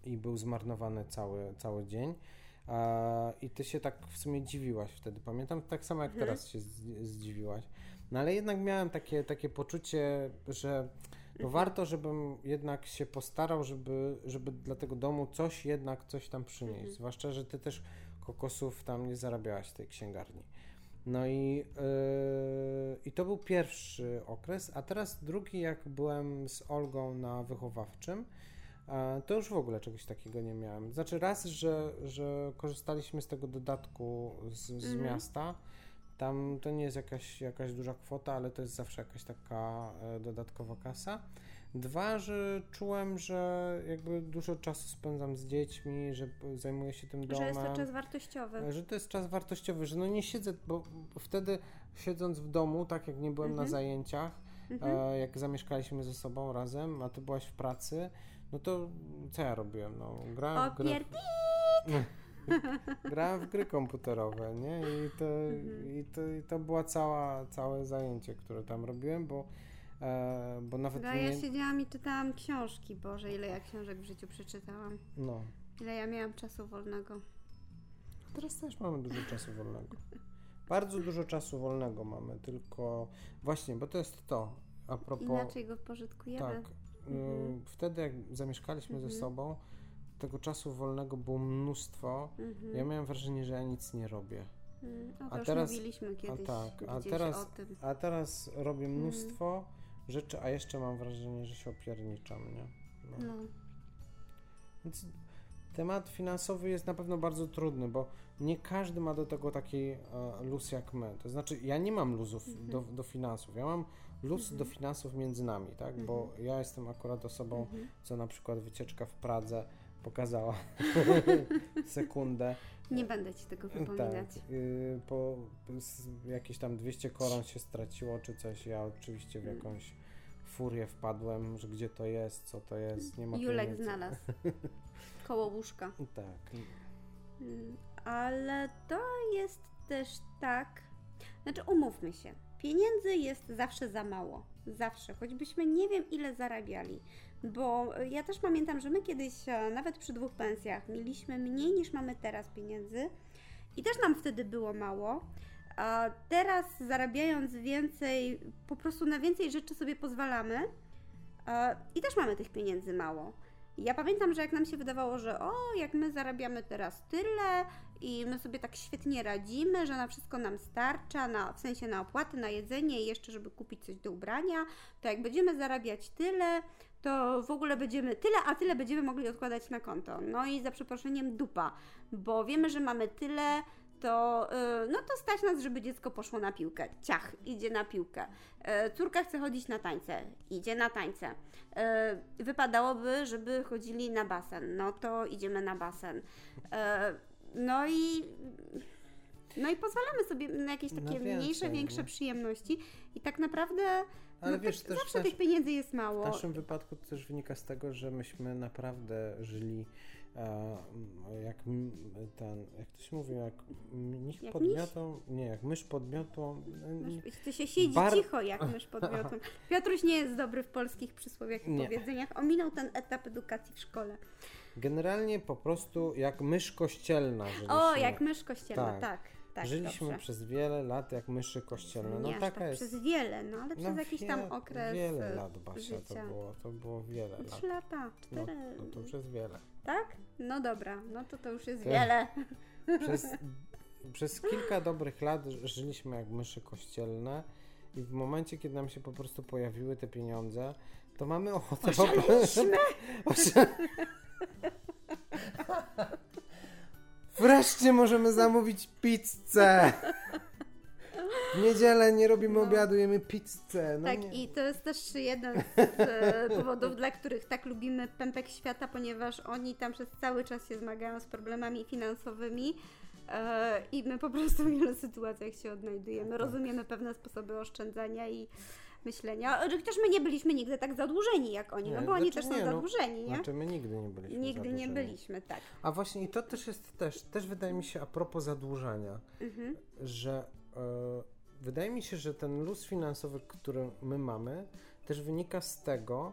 I był zmarnowany cały, cały dzień. I ty się tak w sumie dziwiłaś wtedy, pamiętam, tak samo jak mhm. teraz się zdziwiłaś. No ale jednak miałem takie, takie poczucie, że no warto, żebym jednak się postarał, żeby, żeby dla tego domu coś jednak, coś tam przynieść. Mhm. Zwłaszcza, że ty też kokosów tam nie zarabiałaś w tej księgarni. No i, yy, i to był pierwszy okres, a teraz drugi, jak byłem z Olgą na wychowawczym, to już w ogóle czegoś takiego nie miałem. Znaczy raz, że, że korzystaliśmy z tego dodatku z, z mhm. miasta, tam to nie jest jakaś, jakaś duża kwota, ale to jest zawsze jakaś taka e, dodatkowa kasa. Dwa, że czułem, że jakby dużo czasu spędzam z dziećmi, że zajmuję się tym domem. Że jest to czas wartościowy. E, że to jest czas wartościowy, że no nie siedzę, bo wtedy siedząc w domu, tak jak nie byłem mhm. na zajęciach, mhm. e, jak zamieszkaliśmy ze sobą razem, a ty byłaś w pracy, no to co ja robiłem? No, grałem w grę. Grałem w gry komputerowe, nie? I to, mhm. i to, i to była cała, całe zajęcie, które tam robiłem, bo, e, bo nawet no, nie... ja siedziałam i czytałam książki, Boże, ile ja książek w życiu przeczytałam. No. Ile ja miałam czasu wolnego. Teraz też mamy dużo czasu wolnego. Bardzo dużo czasu wolnego mamy, tylko właśnie, bo to jest to, a propos... Inaczej go pożytkujemy. Tak. Mhm. Wtedy, jak zamieszkaliśmy mhm. ze sobą, tego czasu wolnego było mnóstwo. Mhm. Ja miałem wrażenie, że ja nic nie robię. Mm, a, A teraz- mówiliśmy kiedyś a tak, a teraz, o tym. a teraz robię Mm. mnóstwo rzeczy, a jeszcze mam wrażenie, że się opierniczam, nie? No. No. Więc temat finansowy jest na pewno bardzo trudny, bo nie każdy ma do tego taki e, luz jak my. To znaczy, ja nie mam luzów Mhm. do, do finansów. Ja mam luz do finansów między nami, tak? Bo Mhm. ja jestem akurat osobą, co na przykład wycieczka w Pradze pokazała sekundę. Nie będę ci tego wypominać. Tak, y, po jakieś tam 200 koron się straciło czy coś. Ja oczywiście w Mm. jakąś furię wpadłem, że gdzie to jest, co to jest, nie ma Julek pieniędzy. znalazł. Koło łóżka. Tak. Mm, Ale to jest też tak. Znaczy, umówmy się. Pieniędzy jest zawsze za mało. Zawsze. Choćbyśmy nie wiem, ile zarabiali. Bo ja też pamiętam, że my kiedyś, e, nawet przy dwóch pensjach, mieliśmy mniej niż mamy teraz pieniędzy. I też nam wtedy było mało. A teraz zarabiając więcej, po prostu na więcej rzeczy sobie pozwalamy. E, I też mamy tych pieniędzy mało. Ja pamiętam, że jak nam się wydawało, że o, jak my zarabiamy teraz tyle i my sobie tak świetnie radzimy, że na wszystko nam starcza, na, w sensie na opłaty, na jedzenie i jeszcze, żeby kupić coś do ubrania, to jak będziemy zarabiać tyle, to w ogóle będziemy tyle, a tyle będziemy mogli odkładać na konto. No i za przeproszeniem dupa, bo wiemy, że mamy tyle, to, yy, no to stać nas, żeby dziecko poszło na piłkę. Ciach, idzie na piłkę. Yy, córka chce chodzić na tańce, idzie na tańce. Yy, wypadałoby, żeby chodzili na basen, no to idziemy na basen. No i no i pozwalamy sobie na jakieś takie więcej, mniejsze, większe nie? przyjemności i tak naprawdę Ale no wiesz, tak, też zawsze nasz- tych pieniędzy jest W mało. naszym wypadku to też wynika z tego, że myśmy naprawdę żyli jak m- ten, jak to się mówi, jak mnich Jak pod miś? nie, jak mysz pod miotą, e, nie- Ty się siedzi Bar- cicho jak mysz pod miotłem. Piotruś nie jest dobry w polskich przysłowiach i Nie. powiedzeniach. Ominął ten etap edukacji w szkole. generalnie po prostu jak mysz kościelna. O, jak mysz kościelna, Tak. tak. Tak, Żyliśmy dobrze. przez wiele lat jak myszy kościelne. No nie taka tak jest. przez wiele, no ale przez no, jakiś wie- tam okres Wiele e, lat, Basia, życia. to było, to było wiele lat. Trzy lata, No, cztery. no to przez wiele. Tak? No dobra, no to to już jest To- wiele. Przez, przez kilka dobrych lat żyliśmy jak myszy kościelne i w momencie, kiedy nam się po prostu pojawiły te pieniądze, to mamy ochotę po prostu... Wreszcie możemy zamówić pizzę! W niedzielę nie robimy No. obiadu, jemy pizzę. No tak, nie. i to jest też jeden z e, powodów, dla których tak lubimy Pępek Świata, ponieważ oni tam przez cały czas się zmagają z problemami finansowymi e, i my po prostu w wielu sytuacjach się odnajdujemy. Tak. Rozumiemy pewne sposoby oszczędzania i myślenia. Chociaż my nie byliśmy nigdy tak zadłużeni jak oni, no Nie, bo oni znaczy też są nie, no, zadłużeni, nie? Znaczy my nigdy nie byliśmy Nigdy nie zadłużeni. byliśmy, tak. A właśnie i to też jest też, też wydaje mi się a propos zadłużania, Mhm. że e, wydaje mi się, że ten luz finansowy, który my mamy, też wynika z tego,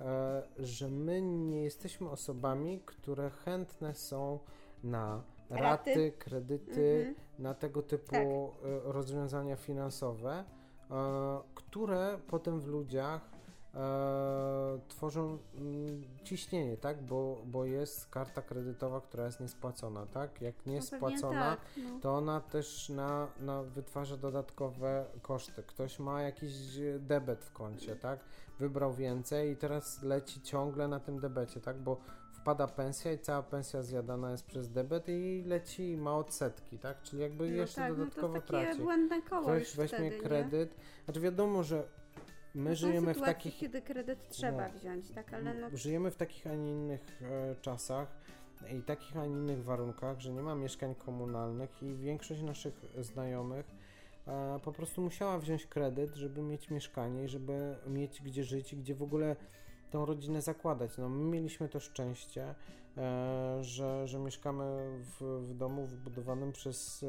e, że my nie jesteśmy osobami, które chętne są na raty, Raty. kredyty, Mhm. na tego typu Tak. e, rozwiązania finansowe, które potem w ludziach e, tworzą mm, ciśnienie, tak? Bo, bo jest karta kredytowa, która jest niespłacona, tak? Jak nie jest No spłacona, tak, no. to ona też na, na wytwarza dodatkowe koszty. Ktoś ma jakiś debet w koncie, tak? Wybrał więcej i teraz leci ciągle na tym debecie, tak? Bo wpada pensja i cała pensja zjadana jest przez debet i leci i ma odsetki, tak? Czyli jakby No jeszcze tak, no to dodatkowo takie traci. błędne koło Ktoś już weźmie wtedy, nie? kredyt. Znaczy wiadomo, że my Są żyjemy w takich kiedy kredyt trzeba No. wziąć, tak, ale no Żyjemy w takich, a nie innych e, czasach i takich, a nie innych warunkach, że nie ma mieszkań komunalnych i większość naszych znajomych e, po prostu musiała wziąć kredyt, żeby mieć mieszkanie i żeby mieć gdzie żyć i gdzie w ogóle tą rodzinę zakładać. No, my mieliśmy to szczęście, e, że, że mieszkamy w, w domu wybudowanym przez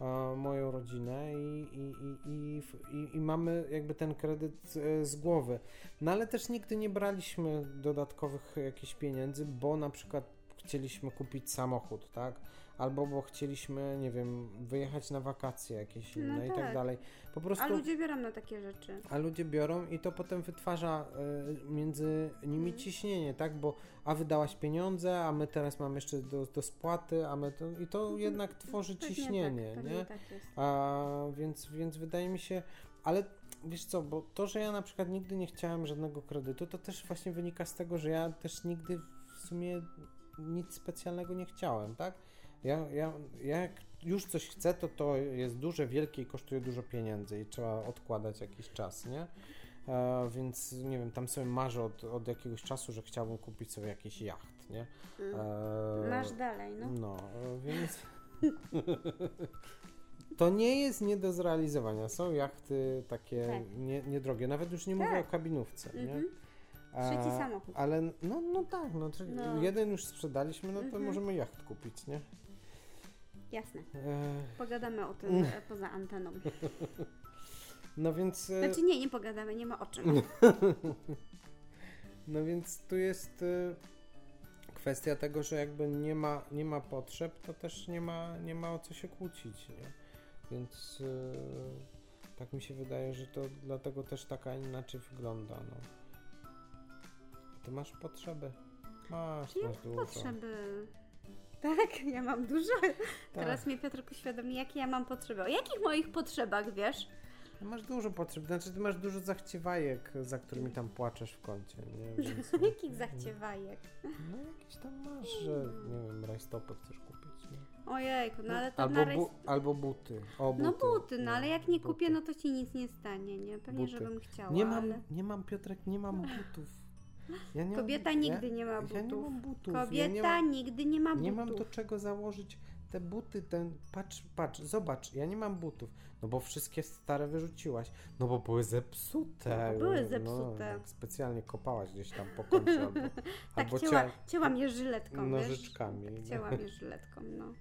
e, moją rodzinę i, i, i, i, i, mamy jakby ten kredyt e, z głowy. No ale też nigdy nie braliśmy dodatkowych jakichś pieniędzy, bo na przykład chcieliśmy kupić samochód, tak? Albo bo chcieliśmy, nie wiem, wyjechać na wakacje jakieś No inne i tak tak. dalej. Po prostu... A ludzie biorą na takie rzeczy. A ludzie biorą i to potem wytwarza y, między nimi Mhm. ciśnienie, tak? Bo a wydałaś pieniądze, a my teraz mamy jeszcze do, do spłaty, a my to, i to jednak tworzy Pewnie ciśnienie, tak, nie? tak jest. A, więc, więc wydaje mi się, ale wiesz co, bo to, że ja na przykład nigdy nie chciałem żadnego kredytu, to też właśnie wynika z tego, że ja też nigdy w sumie nic specjalnego nie chciałem, tak? Ja, ja, ja jak już coś chcę, to to jest duże, wielkie i kosztuje dużo pieniędzy i trzeba odkładać jakiś czas, nie? E, więc nie wiem, tam sobie marzę od, od jakiegoś czasu, że chciałbym kupić sobie jakiś jacht, nie? Mm. E, Masz dalej, no. no, więc. To nie jest nie do zrealizowania. Są jachty takie Tak. nie, niedrogie. Nawet już nie mówię Tak. o kabinówce. Nie? Mhm. A, Trzeci samochód. Ale no, no tak, no, No. jeden już sprzedaliśmy, no to Mhm. możemy jacht kupić, nie? Jasne. E, Pogadamy o tym e, poza anteną. no więc. e, Znaczy nie, nie pogadamy, nie ma o czym. No więc tu jest kwestia tego, że jakby nie ma, nie ma potrzeb, to też nie ma, nie ma o co się kłócić, nie? Więc tak mi się wydaje, że to dlatego też taka inaczej wygląda, no. Ty masz potrzeby? Masz, masz dużo. potrzeby? Tak, ja mam dużo. Tak. Teraz mnie Piotrek uświadomi, jakie ja mam potrzeby. O jakich moich potrzebach, wiesz? No Masz dużo potrzeb, znaczy ty masz dużo zachciewajek, za którymi tam płaczesz w kącie, nie? Więc, Jakich zachciewajek? no jakieś tam masz, że nie wiem, rajstopy chcesz kupić, nie? Ojejku, no ale to albo, na rejs... bu- albo buty. O, buty. No buty, no ale jak nie buty. kupię, no to ci nic nie stanie, nie? Pewnie, Buty. żebym chciała, Nie mam, ale... nie mam Piotrek, nie mam butów. Ja nie Kobieta mam, nigdy nie ma ja, butów. Ja nie mam butów. Kobieta ja nie nigdy nie ma butów. nie mam do czego założyć te buty, ten, patrz, patrz, zobacz, ja nie mam butów. No bo wszystkie stare wyrzuciłaś. No bo były zepsute. No, były No, zepsute. jak specjalnie kopałaś gdzieś tam po kącie albo, Tak, albo cięła, cięłam je żyletką, nożyczkami. Wiesz? no. Tak, cięłam je żyletką, no.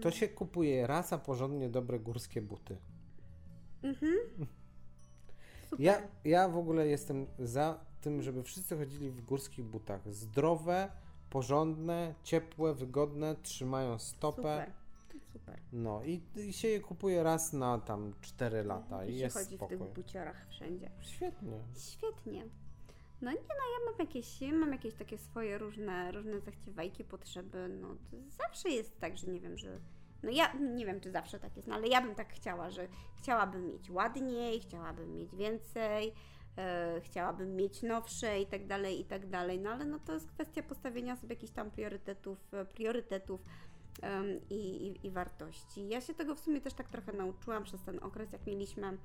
To się kupuje raz, a porządnie dobre górskie buty. Mhm. Super. Ja, ja w ogóle jestem za tym, żeby wszyscy chodzili w górskich butach. Zdrowe, porządne, ciepłe, wygodne, trzymają stopę. Super. Super. No i, i się je kupuje raz na tam 4 lata i, I się jest chodzi w spokój. tych buciorach wszędzie. Świetnie. Świetnie. No nie no, ja mam jakieś, mam jakieś takie swoje różne, różne zachciewajki, potrzeby, no to zawsze jest tak, że nie wiem, że no ja nie wiem, czy zawsze tak jest, no ale ja bym tak chciała, że chciałabym mieć ładniej, chciałabym mieć więcej, e, chciałabym mieć nowsze i tak dalej, i tak dalej, no ale no to jest kwestia postawienia sobie jakichś tam priorytetów, e, priorytetów i, i, i wartości. Ja się tego w sumie też tak trochę nauczyłam przez ten okres, jak mieliśmy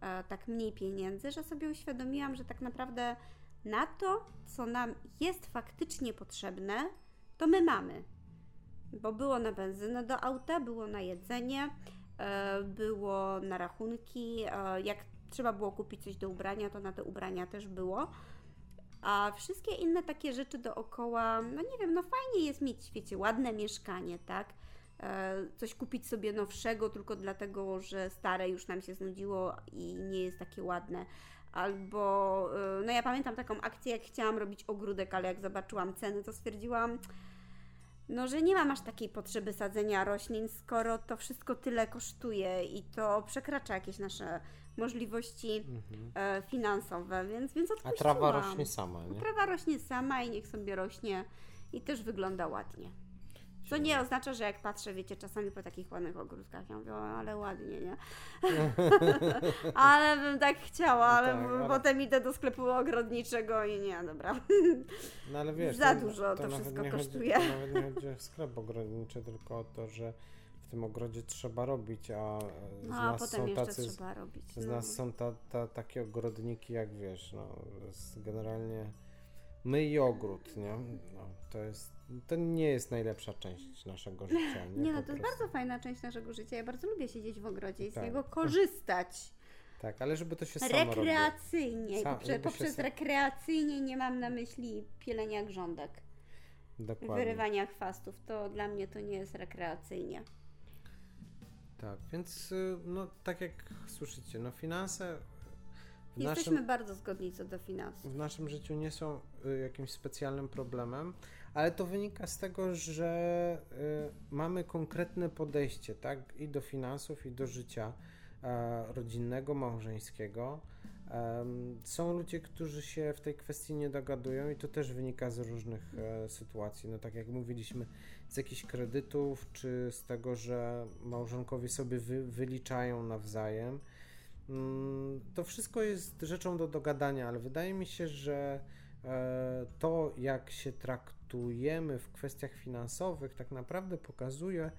e, tak mniej pieniędzy, że sobie uświadomiłam, że tak naprawdę na to, co nam jest faktycznie potrzebne, to my mamy. Bo było na benzynę do auta, było na jedzenie, e, było na rachunki. e, Jak trzeba było kupić coś do ubrania, to na te ubrania też było. A wszystkie inne takie rzeczy dookoła, no nie wiem, no fajnie jest mieć, wiecie, ładne mieszkanie, tak? E, Coś kupić sobie nowszego tylko dlatego, że stare już nam się znudziło i nie jest takie ładne. Albo, no ja pamiętam taką akcję, jak chciałam robić ogródek, ale jak zobaczyłam ceny, to stwierdziłam, no, że nie mam aż takiej potrzeby sadzenia roślin, skoro to wszystko tyle kosztuje i to przekracza jakieś nasze możliwości Mhm. e, finansowe, więc, więc A odpuściłam. trawa rośnie sama, nie? Trawa rośnie sama i niech sobie rośnie i też wygląda ładnie. Co nie oznacza, że jak patrzę, wiecie, czasami po takich ładnych ogródkach, ja mówię, o, ale ładnie, nie? ale bym tak chciała, ale, Tak, ale- potem idę do sklepu ogrodniczego i nie, dobra. No ale wiesz, Za to- dużo to nawet wszystko nie kosztuje. Chodzi, to nawet nie chodzi o sklep ogrodniczy, tylko o to, że w tym ogrodzie trzeba robić, a z No, a nas potem są jeszcze tacy... trzeba robić. Z no. nas są ta, ta, takie ogrodniki, jak wiesz, no, generalnie my i ogród, nie? No, to jest, to nie jest najlepsza część naszego życia, nie? Nie no, to jest bardzo fajna część naszego życia. Ja bardzo lubię siedzieć w ogrodzie i z Tak. niego korzystać. Tak, ale żeby to się samo. Rekreacyjnie. Sam- poprzez sam- rekreacyjnie nie mam na myśli pielenia grządek, Dokładnie. wyrywania chwastów. To dla mnie to nie jest rekreacyjnie. Tak, więc y, no tak jak słyszycie, no finanse Jesteśmy naszym, bardzo zgodni co do finansów. w naszym życiu nie są y, jakimś specjalnym problemem, ale to wynika z tego, że y, mamy konkretne podejście, tak, i do finansów, i do życia e, rodzinnego, małżeńskiego. Są ludzie, którzy się w tej kwestii nie dogadują i to też wynika z różnych e, sytuacji. No tak jak mówiliśmy, z jakichś kredytów, czy z tego, że małżonkowie sobie wy, wyliczają nawzajem. Mm, to wszystko jest rzeczą do dogadania, ale wydaje mi się, że e, to, jak się traktujemy w kwestiach finansowych, tak naprawdę pokazuje,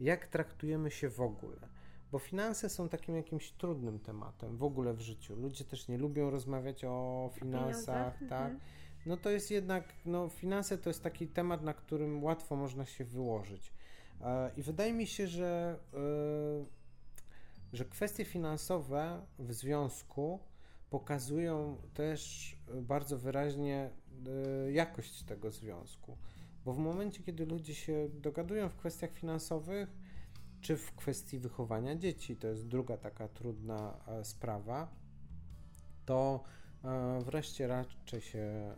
jak traktujemy się w ogóle. Bo finanse są takim jakimś trudnym tematem w ogóle w życiu. Ludzie też nie lubią rozmawiać o finansach, tak? Mhm. No to jest jednak, no finanse to jest taki temat, na którym łatwo można się wyłożyć. E, I wydaje mi się, że, e, że kwestie finansowe w związku pokazują też bardzo wyraźnie e, jakość tego związku. Bo w momencie, kiedy ludzie się dogadują w kwestiach finansowych, czy w kwestii wychowania dzieci, to jest druga taka trudna e, sprawa, to e, wreszcie raczej się e,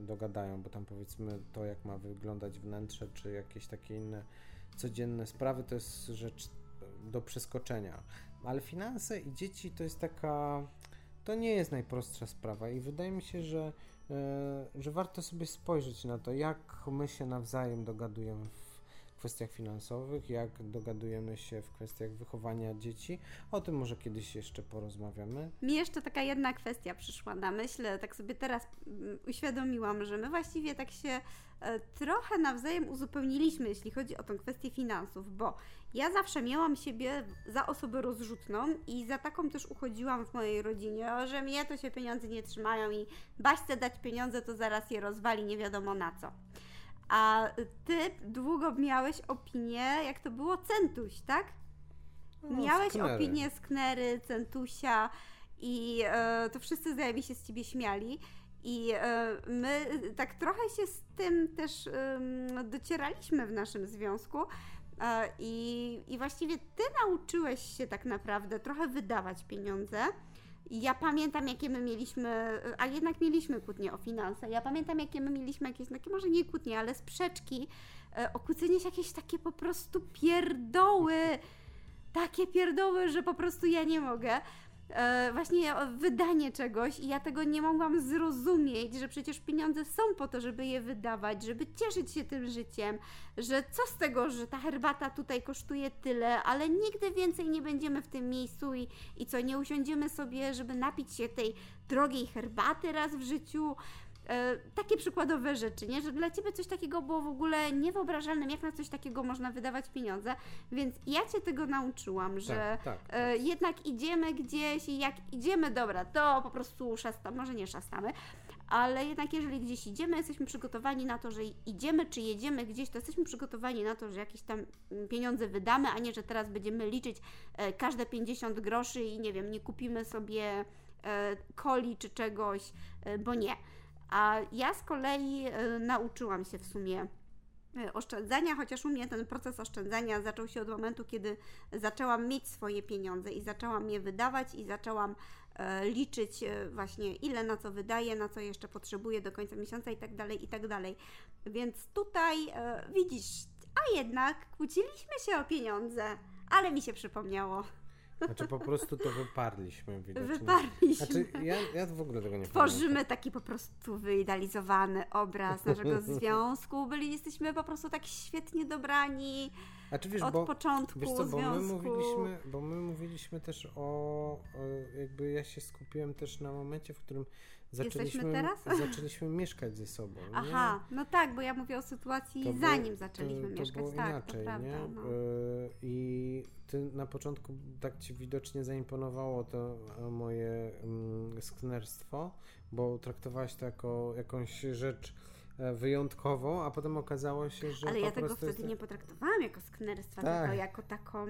dogadają, bo tam powiedzmy to, jak ma wyglądać wnętrze, czy jakieś takie inne codzienne sprawy, to jest rzecz do przeskoczenia. Ale finanse i dzieci to jest taka, to nie jest najprostsza sprawa i wydaje mi się, że, że warto sobie spojrzeć na to, jak my się nawzajem dogadujemy w kwestiach finansowych, jak dogadujemy się w kwestiach wychowania dzieci. O tym może kiedyś jeszcze porozmawiamy. Mi jeszcze taka jedna kwestia przyszła na myśl, tak sobie teraz mm, uświadomiłam, że my właściwie tak się e, trochę nawzajem uzupełniliśmy, jeśli chodzi o tę kwestię finansów, bo ja zawsze miałam siebie za osobę rozrzutną i za taką też uchodziłam w mojej rodzinie, że mnie to się pieniądze nie trzymają i baśce dać pieniądze, to zaraz je rozwali nie wiadomo na co. A ty długo miałeś opinię, jak to było, Centuś, tak? No, miałeś sknery. opinię Sknery, Centusia i e, to wszyscy zdaje się z ciebie śmiali. I e, my tak trochę się z tym też e, docieraliśmy w naszym związku. E, I, I właściwie ty nauczyłeś się tak naprawdę trochę wydawać pieniądze. Ja pamiętam, jakie my mieliśmy, a jednak mieliśmy kłótnie o finanse. Ja pamiętam, jakie my mieliśmy jakieś, takie może nie kłótnie, ale sprzeczki, e, okłócenie się jakieś takie po prostu pierdoły. Takie pierdoły, że po prostu ja nie mogę e, właśnie wydanie czegoś i ja tego nie mogłam zrozumieć, że przecież pieniądze są po to, żeby je wydawać, żeby cieszyć się tym życiem, że co z tego, że ta herbata tutaj kosztuje tyle, ale nigdy więcej nie będziemy w tym miejscu i, i co, nie usiądziemy sobie, żeby napić się tej drogiej herbaty raz w życiu, takie przykładowe rzeczy, nie? Że dla Ciebie coś takiego było w ogóle niewyobrażalnym, jak na coś takiego można wydawać pieniądze, więc ja Cię tego nauczyłam, że tak, tak, e, tak. jednak idziemy gdzieś i jak idziemy, dobra, to po prostu szastamy, może nie szastamy, ale jednak jeżeli gdzieś idziemy, jesteśmy przygotowani na to, że idziemy czy jedziemy gdzieś, to jesteśmy przygotowani na to, że jakieś tam pieniądze wydamy, a nie, że teraz będziemy liczyć e, każde 50 groszy i nie wiem, nie kupimy sobie coli czy czegoś, bo nie. A ja z kolei e, nauczyłam się w sumie e, oszczędzania, chociaż u mnie ten proces oszczędzania zaczął się od momentu, kiedy zaczęłam mieć swoje pieniądze i zaczęłam je wydawać i zaczęłam e, liczyć właśnie ile na co wydaję, na co jeszcze potrzebuję do końca miesiąca i tak dalej, i tak dalej. Więc tutaj widzisz, a jednak kłóciliśmy się o pieniądze, ale mi się przypomniało. Znaczy po prostu to wyparliśmy widocznie. Wyparliśmy. Znaczy ja, ja w ogóle tego nie Tworzymy pamiętam. taki po prostu wyidealizowany obraz naszego związku. Byli, jesteśmy po prostu tak świetnie dobrani znaczy, wiesz, od bo, początku wiesz co, bo związku. My mówiliśmy, bo my mówiliśmy też o, o, jakby ja się skupiłem też na momencie, w którym zaczęliśmy, zaczęliśmy mieszkać ze sobą. Nie? Aha, no tak, bo ja mówię o sytuacji to zanim było, zaczęliśmy to, to mieszkać. Było tak, inaczej, prawda, nie? No. Y, I ty na początku tak ci widocznie zaimponowało to moje um, sknerstwo, bo traktowałaś to jako jakąś rzecz e, wyjątkową, a potem okazało się, że. Ale ja tego wtedy jest... nie potraktowałam jako sknerstwa, tak. tylko jako taką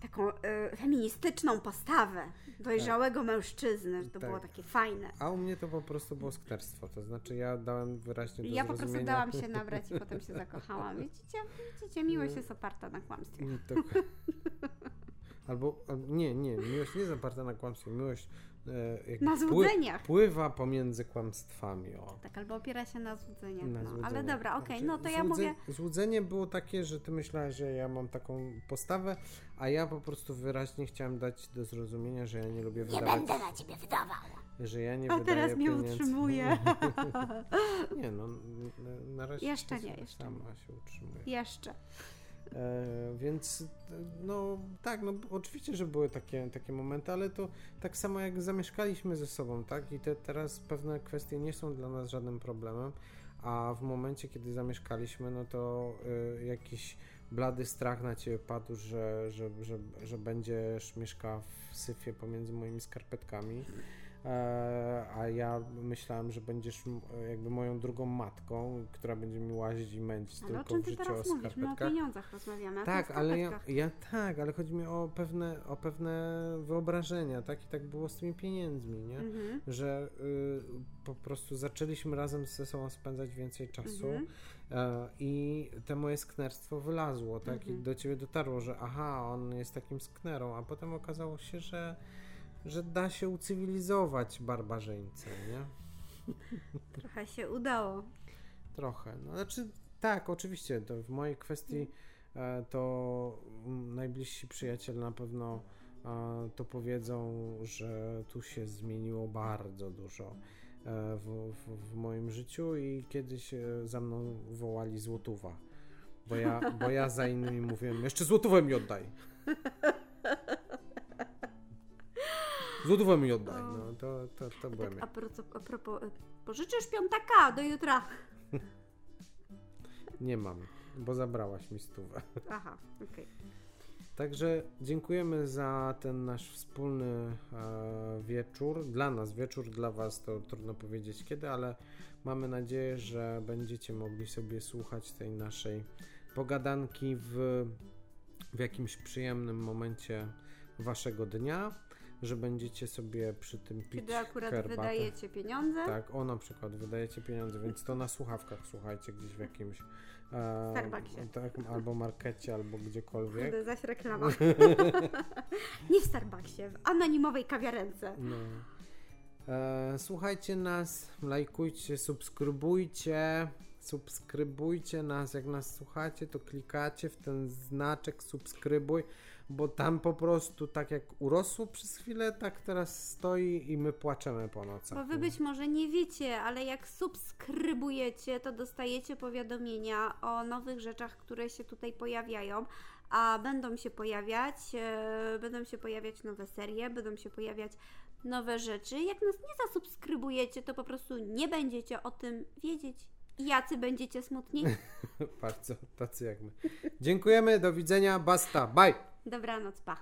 taką y, feministyczną postawę dojrzałego tak. mężczyzny, że to tak. było takie fajne. A u mnie to po prostu było sknerstwo, to znaczy ja dałem wyraźnie do Ja po prostu dałam się nabrać i potem się zakochałam. Widzicie, widzicie miłość jest oparta na kłamstwie. Tak. Albo, albo, nie, nie, miłość nie jest oparta na kłamstwie, miłość Na pły- złudzeniach. Pływa pomiędzy kłamstwami. O. Tak, albo opiera się na złudzeniach. Na no. Ale dobra, okej, Znaczy, no to ja mówię. Złudzenie było takie, że ty myślałeś, że ja mam taką postawę, a ja po prostu wyraźnie chciałem dać do zrozumienia, że ja nie lubię Nie wydawać. będę na ciebie wydawał. Że ja nie A teraz mnie pieniędzy. utrzymuje. nie no, na razie Jeszcze się nie, jeszcze sama się utrzymuje. Jeszcze. E, więc no tak, no oczywiście, że były takie, takie momenty, ale to tak samo jak zamieszkaliśmy ze sobą, tak? I te, teraz pewne kwestie nie są dla nas żadnym problemem, a w momencie, kiedy zamieszkaliśmy, no to y, jakiś blady strach na ciebie padł, że, że, że, że będziesz mieszkała w syfie pomiędzy moimi skarpetkami. E, a ja myślałem, że będziesz jakby moją drugą matką, która będzie mi łazić i męcić Ale o tylko czym w ty życiu o teraz mówisz? My o pieniądzach rozmawiamy. Tak, o ale ja, ja tak, ale chodzi mi o pewne, o pewne wyobrażenia, tak? I tak było z tymi pieniędzmi, nie? Mhm. Że y, po prostu zaczęliśmy razem ze sobą spędzać więcej czasu Mhm. e, i te moje sknerstwo wylazło, tak? I Mhm. do ciebie dotarło, że aha, on jest takim sknerą, a potem okazało się, że, że da się ucywilizować barbarzyńcę, nie? Trochę się udało. Trochę. No, znaczy, tak, oczywiście, to w mojej kwestii e, to mm, najbliżsi przyjaciele na pewno e, to powiedzą, że tu się zmieniło bardzo dużo e, w, w, w moim życiu i kiedyś za mną wołali złotówa. Bo ja, bo ja za innymi mówiłem, jeszcze złotówę mi oddaj. Złotówę mi oddaj. No, to, to, to byłem Tak, ja. a, propos, a propos, y, pożyczysz piątaka do jutra. Nie mam, bo zabrałaś mi stówę. Aha, okej. Także dziękujemy za ten nasz wspólny e, wieczór. Dla nas wieczór, dla Was to trudno powiedzieć kiedy, ale mamy nadzieję, że będziecie mogli sobie słuchać tej naszej pogadanki w, w jakimś przyjemnym momencie Waszego dnia, że będziecie sobie przy tym pić Kiedy akurat herbatę. wydajecie pieniądze. Tak, o na przykład wydajecie pieniądze, więc to na słuchawkach słuchajcie gdzieś w jakimś e, Starbucksie. tak, albo markecie, albo gdziekolwiek. Kurde, zaś reklama. Nie w Starbucksie, w anonimowej kawiarence. No. E, słuchajcie nas, lajkujcie, subskrybujcie. Subskrybujcie nas. Jak nas słuchacie, to klikacie w ten znaczek subskrybuj, bo tam po prostu tak jak urosło przez chwilę, tak teraz stoi i my płaczemy po nocach. Bo wy być może nie wiecie, ale jak subskrybujecie, to dostajecie powiadomienia o nowych rzeczach, które się tutaj pojawiają. A będą się pojawiać, e, będą się pojawiać nowe serie, będą się pojawiać nowe rzeczy. Jak nas nie zasubskrybujecie, to po prostu nie będziecie o tym wiedzieć. I jacy będziecie smutni? Bardzo tacy jak my. Dziękujemy, do widzenia, basta, bye! Dobranoc, pa.